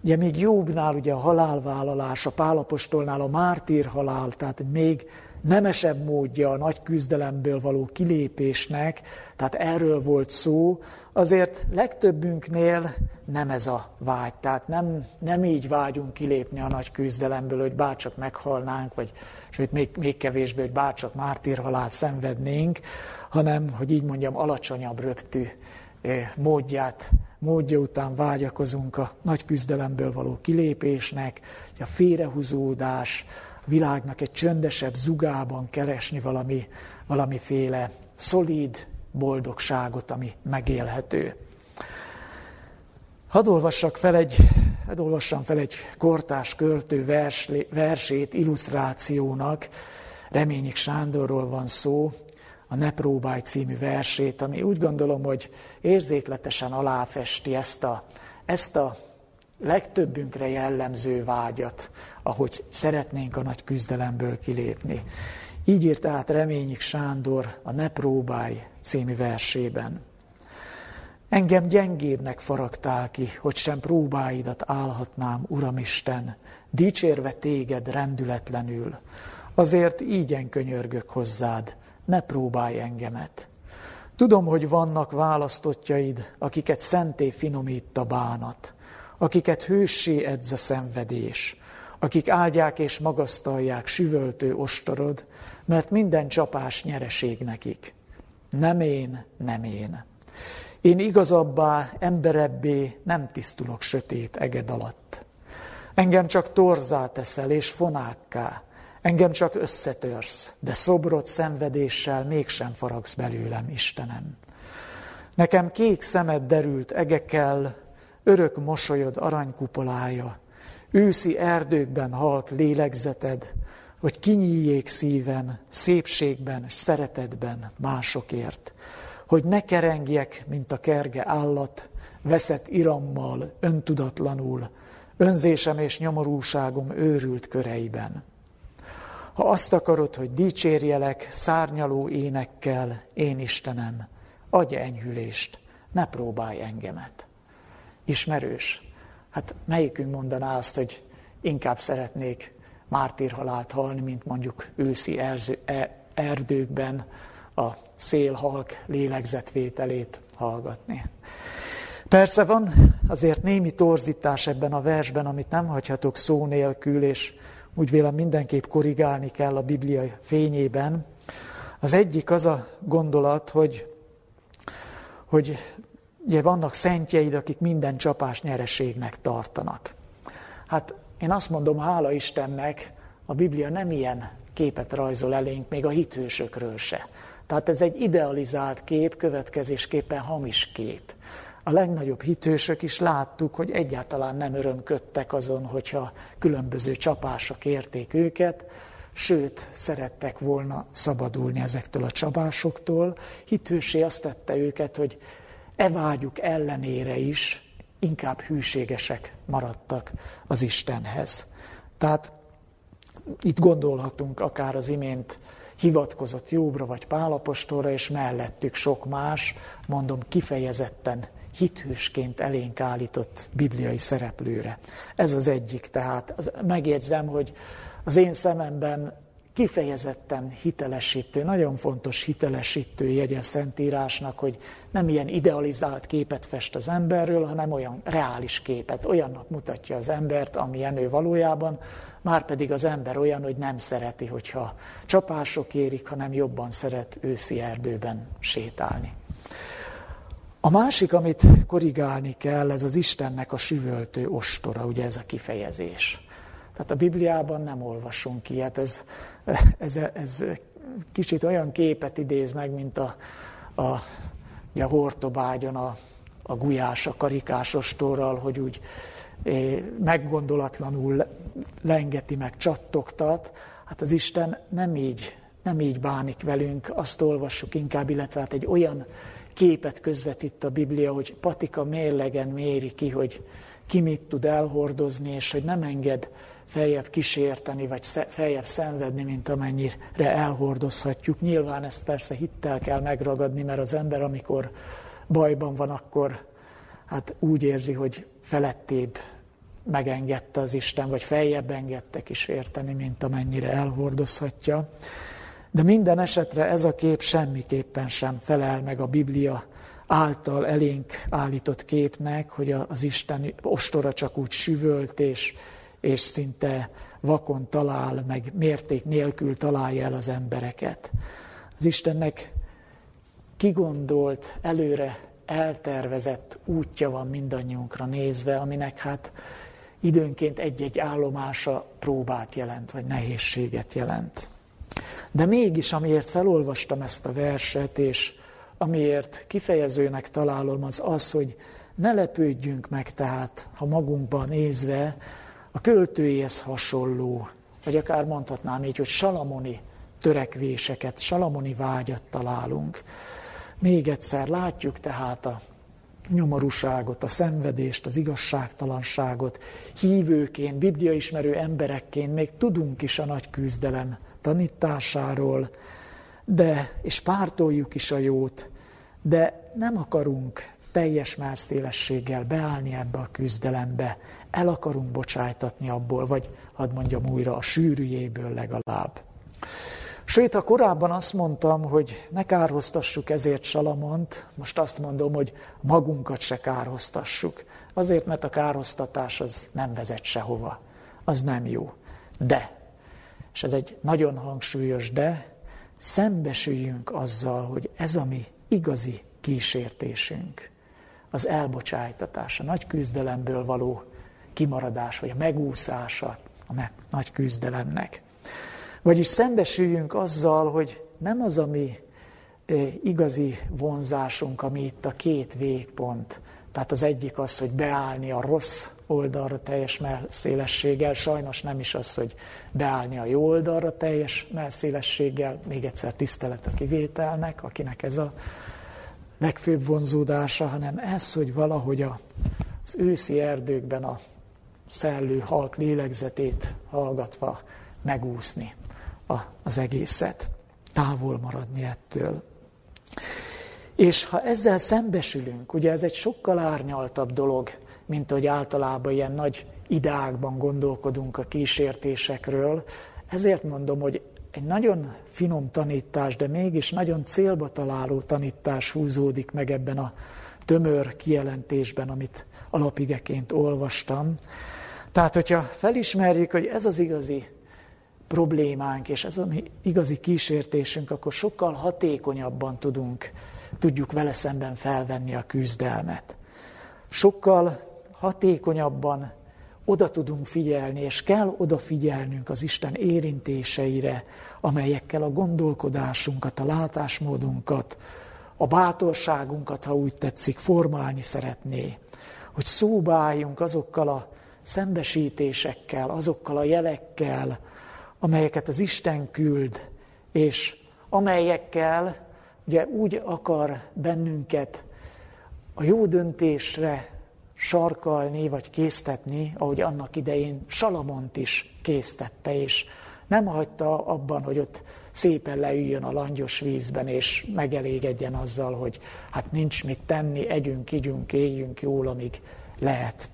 ugye még Jobbnál ugye a halálvállalás, a Pálapostolnál a mártír halál, tehát még nemesebb módja a nagy küzdelemből való kilépésnek, tehát erről volt szó, azért legtöbbünknél nem ez a vágy. Tehát nem, nem így vágyunk kilépni a nagy küzdelemből, hogy bárcsak meghalnánk, vagy sőt még, még kevésbé, hogy bárcsak mártírhalált szenvednénk, hanem, hogy így mondjam, alacsonyabb rögtű módját, módja után vágyakozunk a nagy küzdelemből való kilépésnek, a félrehúzódás, világnak egy csöndesebb zugában keresni valami, valamiféle szolíd boldogságot, ami megélhető. Hadd olvassak fel egy, hadd olvassam fel egy kortás költő vers, versét illusztrációnak, Reményik Sándorról van szó, a Ne próbálj című versét, ami úgy gondolom, hogy érzékletesen aláfesti ezt a, ezt a legtöbbünkre jellemző vágyat, ahogy szeretnénk a nagy küzdelemből kilépni. Így írt át Reményik Sándor a Ne próbálj című versében. Engem gyengébbnek faragtál ki, hogy sem próbáidat állhatnám, Uramisten, dicsérve téged rendületlenül. Azért ígyen könyörgök hozzád, ne próbálj engemet. Tudom, hogy vannak választottjaid, akiket szenté finomít a bánat, akiket hőssé edz a szenvedés, akik áldják és magasztalják süvöltő ostorod, mert minden csapás nyereség nekik. Nem én, nem én. Én igazabbá, emberebbé nem tisztulok sötét eged alatt. Engem csak torzá teszel és fonákká, engem csak összetörsz, de szobrot szenvedéssel mégsem faragsz belőlem, Istenem. Nekem kék szemed derült egekkel, örök mosolyod aranykupolája, őszi erdőkben halk lélegzeted, hogy kinyíljék szívem szépségben, szeretetben másokért, hogy ne kerengjek, mint a kerge állat, veszett irammal, öntudatlanul, önzésem és nyomorúságom őrült köreiben. Ha azt akarod, hogy dicsérjelek szárnyaló énekkel, én Istenem, adj enyhülést, ne próbálj engemet. Ismerős. Hát melyikünk mondaná azt, hogy inkább szeretnék mártírhalált halni, mint mondjuk őszi erző, e, erdőkben a szélhalk lélegzetvételét hallgatni. Persze van azért némi torzítás ebben a versben, amit nem hagyhatok szó nélkül, és úgy vélem mindenképp korrigálni kell a Biblia fényében. Az egyik az a gondolat, hogy, hogy ugye vannak szentjeid, akik minden csapás nyereségnek tartanak. Hát én azt mondom, hála Istennek, a Biblia nem ilyen képet rajzol elénk, még a hithősökről se. Tehát ez egy idealizált kép, következésképpen hamis kép. A legnagyobb hitősök is láttuk, hogy egyáltalán nem örömködtek azon, hogyha különböző csapások érték őket, sőt, szerettek volna szabadulni ezektől a csapásoktól. Hitősé azt tette őket, hogy e vágyuk ellenére is inkább hűségesek maradtak az Istenhez. Tehát itt gondolhatunk akár az imént hivatkozott Jóbra vagy Pálapostolra, és mellettük sok más, mondom, kifejezetten hithűsként elénk állított bibliai szereplőre. Ez az egyik, tehát megjegyzem, hogy az én szememben kifejezetten hitelesítő, nagyon fontos hitelesítő jegye Szentírásnak, hogy nem ilyen idealizált képet fest az emberről, hanem olyan reális képet, olyannak mutatja az embert, amilyen ő valójában, már pedig az ember olyan, hogy nem szereti, hogyha csapások érik, hanem jobban szeret őszi erdőben sétálni. A másik, amit korrigálni kell, ez az Istennek a süvöltő ostora, ugye ez a kifejezés. Tehát a Bibliában nem olvasunk ilyet, ez, ez, ez kicsit olyan képet idéz meg, mint a, a, a hortobágyon a, a gulyás, a karikás ostorral, hogy úgy meggondolatlanul lengeti meg, csattogtat. Hát az Isten nem így, nem így bánik velünk, azt olvassuk inkább, illetve hát egy olyan képet közvetít a Biblia, hogy patika mérlegen méri ki, hogy ki mit tud elhordozni, és hogy nem enged feljebb kísérteni, vagy feljebb szenvedni, mint amennyire elhordozhatjuk. Nyilván ezt persze hittel kell megragadni, mert az ember, amikor bajban van, akkor hát úgy érzi, hogy felettébb megengedte az Isten, vagy feljebb engedte kísérteni, mint amennyire elhordozhatja. De minden esetre ez a kép semmiképpen sem felel meg a Biblia által elénk állított képnek, hogy az Isten ostora csak úgy süvölt, és, és szinte vakon talál, meg mérték nélkül találja el az embereket. Az Istennek kigondolt, előre eltervezett útja van mindannyiunkra nézve, aminek hát időnként egy-egy állomása próbát jelent, vagy nehézséget jelent. De mégis, amiért felolvastam ezt a verset, és amiért kifejezőnek találom, az az, hogy ne lepődjünk meg tehát, ha magunkban nézve, a költőjéhez hasonló, vagy akár mondhatnám így, hogy salamoni törekvéseket, salamoni vágyat találunk. Még egyszer látjuk tehát a nyomorúságot, a szenvedést, az igazságtalanságot. Hívőként, bibliaismerő emberekként még tudunk is a nagy küzdelem tanításáról, de, és pártoljuk is a jót, de nem akarunk teljes márszélességgel beállni ebbe a küzdelembe, el akarunk bocsájtatni abból, vagy hadd mondjam újra, a sűrűjéből legalább. Sőt, ha korábban azt mondtam, hogy ne kárhoztassuk ezért Salamont, most azt mondom, hogy magunkat se kárhoztassuk. Azért, mert a kárhoztatás az nem vezet sehova. Az nem jó. De, és ez egy nagyon hangsúlyos de, szembesüljünk azzal, hogy ez a mi igazi kísértésünk. Az elbocsájtatás, a nagy küzdelemből való kimaradás, vagy a megúszása a me- nagy küzdelemnek. Vagyis szembesüljünk azzal, hogy nem az a mi igazi vonzásunk, ami itt a két végpont. Tehát az egyik az, hogy beállni a rossz oldalra teljes melszélességgel, sajnos nem is az, hogy beállni a jó oldalra teljes melszélességgel, még egyszer tisztelet a kivételnek, akinek ez a legfőbb vonzódása, hanem ez, hogy valahogy az őszi erdőkben a szellő halk lélegzetét hallgatva megúszni a, az egészet, távol maradni ettől. És ha ezzel szembesülünk, ugye ez egy sokkal árnyaltabb dolog, mint hogy általában ilyen nagy ideákban gondolkodunk a kísértésekről, ezért mondom, hogy egy nagyon finom tanítás, de mégis nagyon célba találó tanítás húzódik meg ebben a tömör kijelentésben, amit alapigeként olvastam. Tehát, hogyha felismerjük, hogy ez az igazi problémánk, és ez a igazi kísértésünk, akkor sokkal hatékonyabban tudunk, tudjuk vele szemben felvenni a küzdelmet. Sokkal hatékonyabban oda tudunk figyelni, és kell odafigyelnünk az Isten érintéseire, amelyekkel a gondolkodásunkat, a látásmódunkat, a bátorságunkat, ha úgy tetszik, formálni szeretné. Hogy szóbáljunk azokkal a szembesítésekkel, azokkal a jelekkel, amelyeket az Isten küld, és amelyekkel ugye úgy akar bennünket a jó döntésre sarkalni, vagy késztetni, ahogy annak idején Salamont is késztette, és nem hagyta abban, hogy ott szépen leüljön a langyos vízben, és megelégedjen azzal, hogy hát nincs mit tenni, együnk, igyünk, éljünk jól, amíg lehet.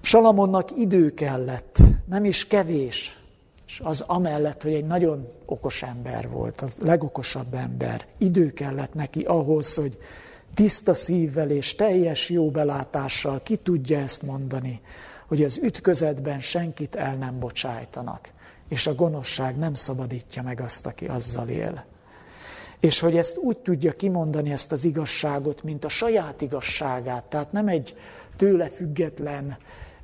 Salamonnak idő kellett, nem is kevés, és az amellett, hogy egy nagyon okos ember volt, a legokosabb ember, idő kellett neki ahhoz, hogy tiszta szívvel és teljes jó belátással ki tudja ezt mondani, hogy az ütközetben senkit el nem bocsájtanak, és a gonoszság nem szabadítja meg azt, aki azzal él. És hogy ezt úgy tudja kimondani, ezt az igazságot, mint a saját igazságát, tehát nem egy tőle független,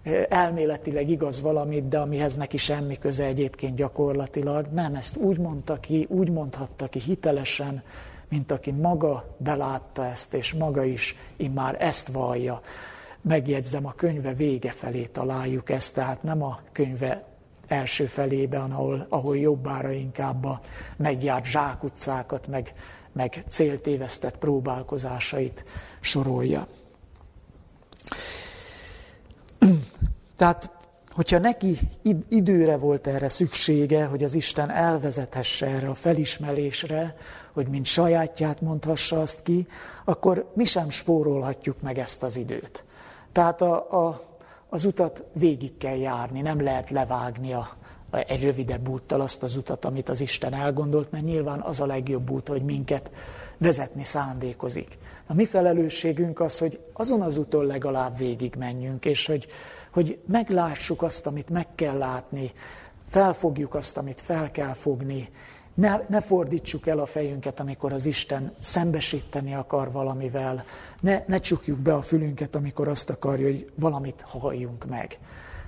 eh, elméletileg igaz valamit, de amihez neki semmi köze egyébként gyakorlatilag. Nem, ezt úgy mondta ki, úgy mondhatta ki hitelesen, mint aki maga belátta ezt, és maga is immár ezt vallja. Megjegyzem, a könyve vége felé találjuk ezt, tehát nem a könyve első felében, ahol, ahol jobbára inkább a megjárt zsákutcákat, meg, meg céltévesztett próbálkozásait sorolja. Tehát, hogyha neki időre volt erre szüksége, hogy az Isten elvezethesse erre a felismerésre, hogy mint sajátját mondhassa azt ki, akkor mi sem spórolhatjuk meg ezt az időt. Tehát a, a, az utat végig kell járni, nem lehet levágni a, egy rövidebb úttal azt az utat, amit az Isten elgondolt, mert nyilván az a legjobb út, hogy minket vezetni szándékozik. A mi felelősségünk az, hogy azon az úton legalább végig menjünk, és hogy, hogy meglássuk azt, amit meg kell látni, felfogjuk azt, amit fel kell fogni, ne, ne fordítsuk el a fejünket, amikor az Isten szembesíteni akar valamivel. Ne, ne csukjuk be a fülünket, amikor azt akarja, hogy valamit halljunk meg.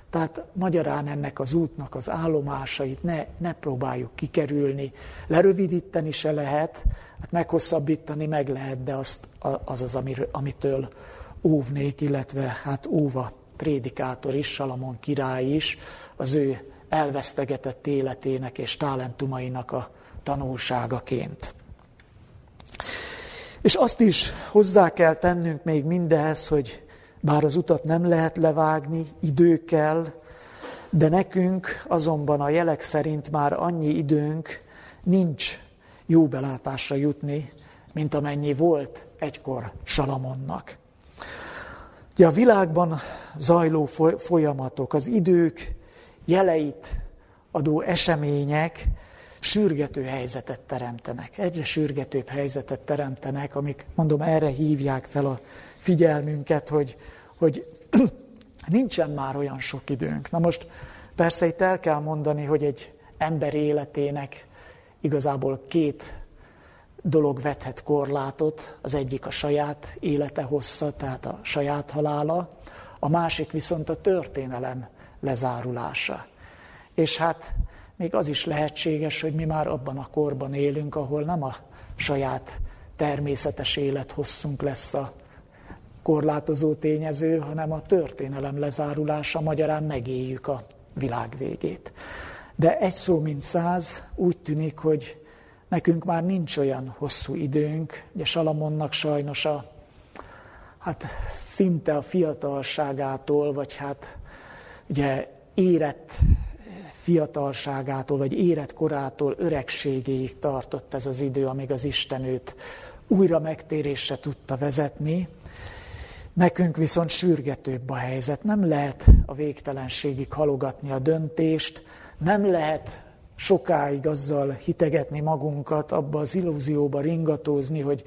Tehát magyarán ennek az útnak az állomásait ne, ne próbáljuk kikerülni. Lerövidíteni se lehet, hát meghosszabbítani meg lehet, de azt, az az, amitől óvnék, illetve hát óva prédikátor is, Salamon király is, az ő elvesztegetett életének és talentumainak a tanulságaként. És azt is hozzá kell tennünk még mindehez, hogy bár az utat nem lehet levágni, idő kell, de nekünk azonban a jelek szerint már annyi időnk nincs jó belátásra jutni mint amennyi volt egykor Salamonnak. Ugye a világban zajló folyamatok, az idők jeleit adó események sürgető helyzetet teremtenek. Egyre sürgetőbb helyzetet teremtenek, amik, mondom, erre hívják fel a figyelmünket, hogy, hogy nincsen már olyan sok időnk. Na most persze itt el kell mondani, hogy egy ember életének igazából két dolog vethet korlátot, az egyik a saját élete hossza, tehát a saját halála, a másik viszont a történelem lezárulása. És hát még az is lehetséges, hogy mi már abban a korban élünk, ahol nem a saját természetes élet hosszunk lesz a korlátozó tényező, hanem a történelem lezárulása, magyarán megéljük a világ végét. De egy szó mint száz, úgy tűnik, hogy nekünk már nincs olyan hosszú időnk. Ugye Salamonnak sajnos a, hát szinte a fiatalságától, vagy hát ugye érett fiatalságától, vagy érett korától öregségéig tartott ez az idő, amíg az Isten őt újra megtérésre tudta vezetni. Nekünk viszont sürgetőbb a helyzet. Nem lehet a végtelenségig halogatni a döntést, nem lehet sokáig azzal hitegetni magunkat, abba az illúzióba ringatózni, hogy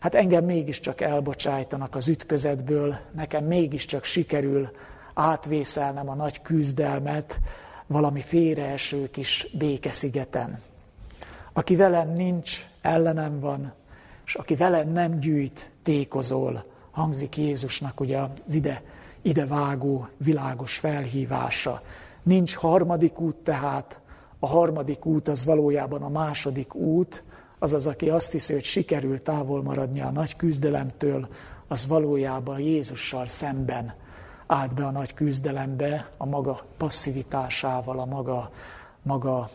hát engem mégiscsak elbocsájtanak az ütközetből, nekem mégiscsak sikerül átvészelnem a nagy küzdelmet valami félreeső kis békeszigeten. Aki velem nincs, ellenem van, és aki velem nem gyűjt, tékozol, hangzik Jézusnak ugye az ide, ide vágó világos felhívása. Nincs harmadik út tehát, a harmadik út az valójában a második út, azaz, aki azt hiszi, hogy sikerül távol maradni a nagy küzdelemtől, az valójában Jézussal szemben állt be a nagy küzdelembe a maga passzivitásával, a maga, maga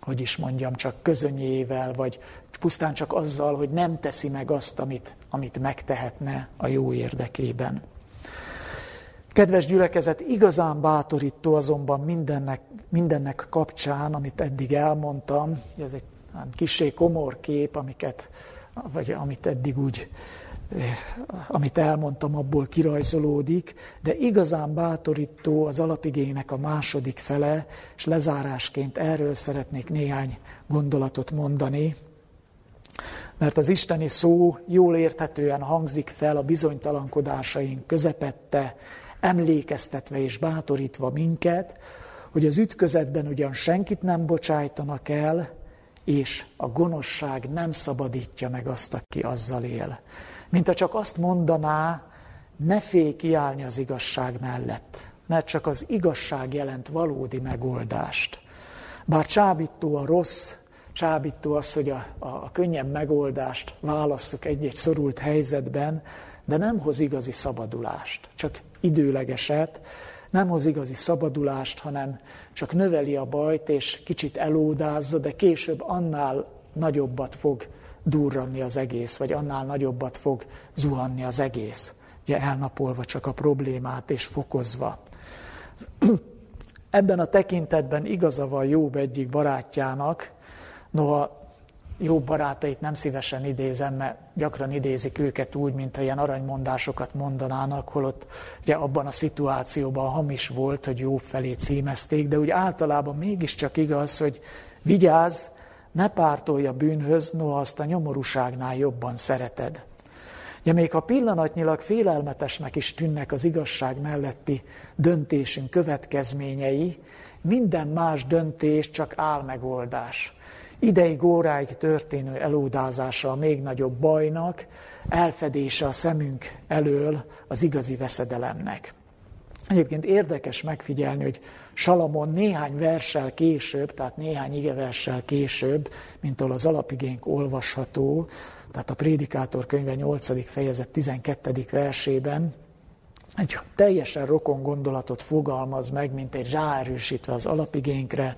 hogy is mondjam, csak közönyével, vagy pusztán csak azzal, hogy nem teszi meg azt, amit, amit megtehetne a jó érdekében. Kedves gyülekezet, igazán bátorító azonban mindennek, mindennek kapcsán, amit eddig elmondtam, ez egy kisé komor kép, amiket, vagy amit eddig úgy, amit elmondtam, abból kirajzolódik, de igazán bátorító az alapigénynek a második fele, és lezárásként erről szeretnék néhány gondolatot mondani, mert az isteni szó jól érthetően hangzik fel a bizonytalankodásaink közepette, emlékeztetve és bátorítva minket, hogy az ütközetben ugyan senkit nem bocsájtanak el, és a gonoszság nem szabadítja meg azt, aki azzal él. Mint ha csak azt mondaná, ne félj kiállni az igazság mellett, mert csak az igazság jelent valódi megoldást. Bár csábító a rossz, csábító az, hogy a, a, a könnyebb megoldást válasszuk egy-egy szorult helyzetben, de nem hoz igazi szabadulást, csak időlegeset, nem hoz igazi szabadulást, hanem csak növeli a bajt, és kicsit elódázza, de később annál nagyobbat fog durranni az egész, vagy annál nagyobbat fog zuhanni az egész. Ugye elnapolva csak a problémát és fokozva. Ebben a tekintetben igaza van Jobb egyik barátjának, noha jó barátait nem szívesen idézem, mert gyakran idézik őket úgy, mintha ilyen aranymondásokat mondanának, holott ugye abban a szituációban hamis volt, hogy jó felé címezték, de úgy általában mégiscsak igaz, hogy vigyázz, ne pártolj a bűnhöz, noha azt a nyomorúságnál jobban szereted. Ugye még ha pillanatnyilag félelmetesnek is tűnnek az igazság melletti döntésünk következményei, minden más döntés csak álmegoldás ideig óráig történő elódázása a még nagyobb bajnak, elfedése a szemünk elől az igazi veszedelemnek. Egyébként érdekes megfigyelni, hogy Salamon néhány versel később, tehát néhány igeverssel később, mint ahol az alapigénk olvasható, tehát a Prédikátor könyve 8. fejezet 12. versében, egy teljesen rokon gondolatot fogalmaz meg, mint egy ráerősítve az alapigénkre,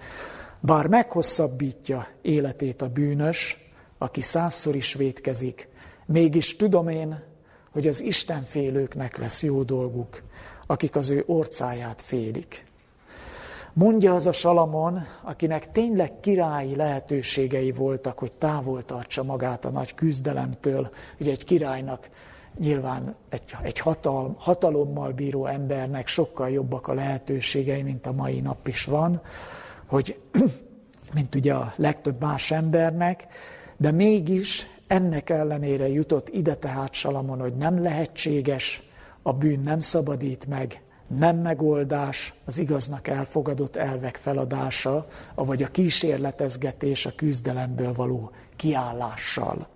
bár meghosszabbítja életét a bűnös, aki százszor is vétkezik, mégis tudom én, hogy az Istenfélőknek lesz jó dolguk, akik az ő orcáját félik. Mondja az a Salamon, akinek tényleg királyi lehetőségei voltak, hogy távol tartsa magát a nagy küzdelemtől. Ugye egy királynak nyilván egy, egy hatal, hatalommal bíró embernek sokkal jobbak a lehetőségei, mint a mai nap is van, hogy mint ugye a legtöbb más embernek, de mégis ennek ellenére jutott ide tehát Salamon, hogy nem lehetséges, a bűn nem szabadít meg, nem megoldás, az igaznak elfogadott elvek feladása, vagy a kísérletezgetés a küzdelemből való kiállással.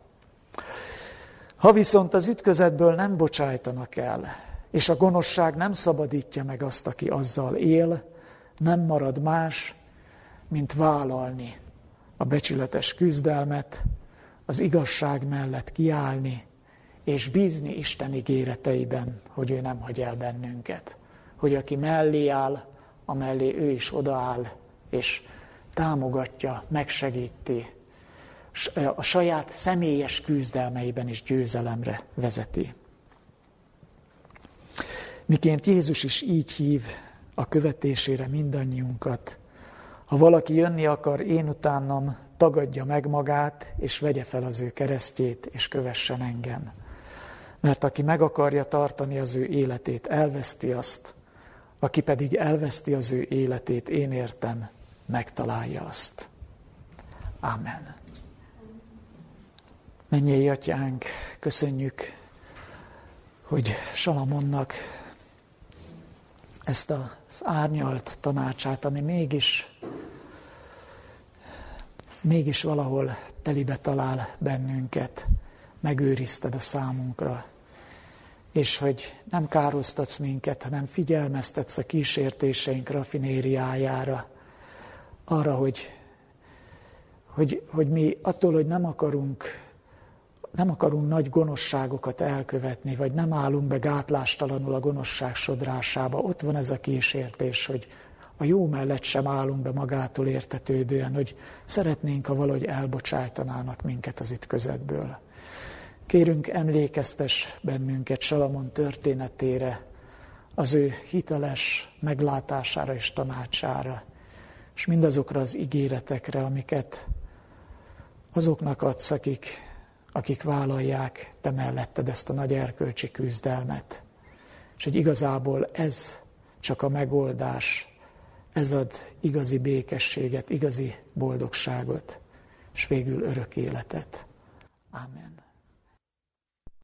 Ha viszont az ütközetből nem bocsájtanak el, és a gonoszság nem szabadítja meg azt, aki azzal él, nem marad más, mint vállalni a becsületes küzdelmet, az igazság mellett kiállni, és bízni Isten ígéreteiben, hogy ő nem hagy el bennünket. Hogy aki mellé áll, a mellé ő is odaáll, és támogatja, megsegíti, a saját személyes küzdelmeiben is győzelemre vezeti. Miként Jézus is így hív a követésére mindannyiunkat, ha valaki jönni akar én utánam, tagadja meg magát, és vegye fel az ő keresztjét, és kövessen engem. Mert aki meg akarja tartani az ő életét, elveszti azt, aki pedig elveszti az ő életét, én értem, megtalálja azt. Amen. Menjél, atyánk, köszönjük, hogy Salamonnak ezt az árnyalt tanácsát, ami mégis, mégis valahol telibe talál bennünket, megőrizted a számunkra, és hogy nem károsztatsz minket, hanem figyelmeztetsz a kísértéseink rafinériájára, arra, hogy, hogy, hogy mi attól, hogy nem akarunk nem akarunk nagy gonoszságokat elkövetni, vagy nem állunk be gátlástalanul a gonoszság sodrásába. Ott van ez a kísértés, hogy a jó mellett sem állunk be magától értetődően, hogy szeretnénk, ha valahogy elbocsájtanának minket az ütközetből. Kérünk, emlékeztes bennünket Salamon történetére, az ő hiteles meglátására és tanácsára, és mindazokra az ígéretekre, amiket azoknak adsz, akik akik vállalják te melletted ezt a nagy erkölcsi küzdelmet. És hogy igazából ez csak a megoldás, ez ad igazi békességet, igazi boldogságot, és végül örök életet. Amen.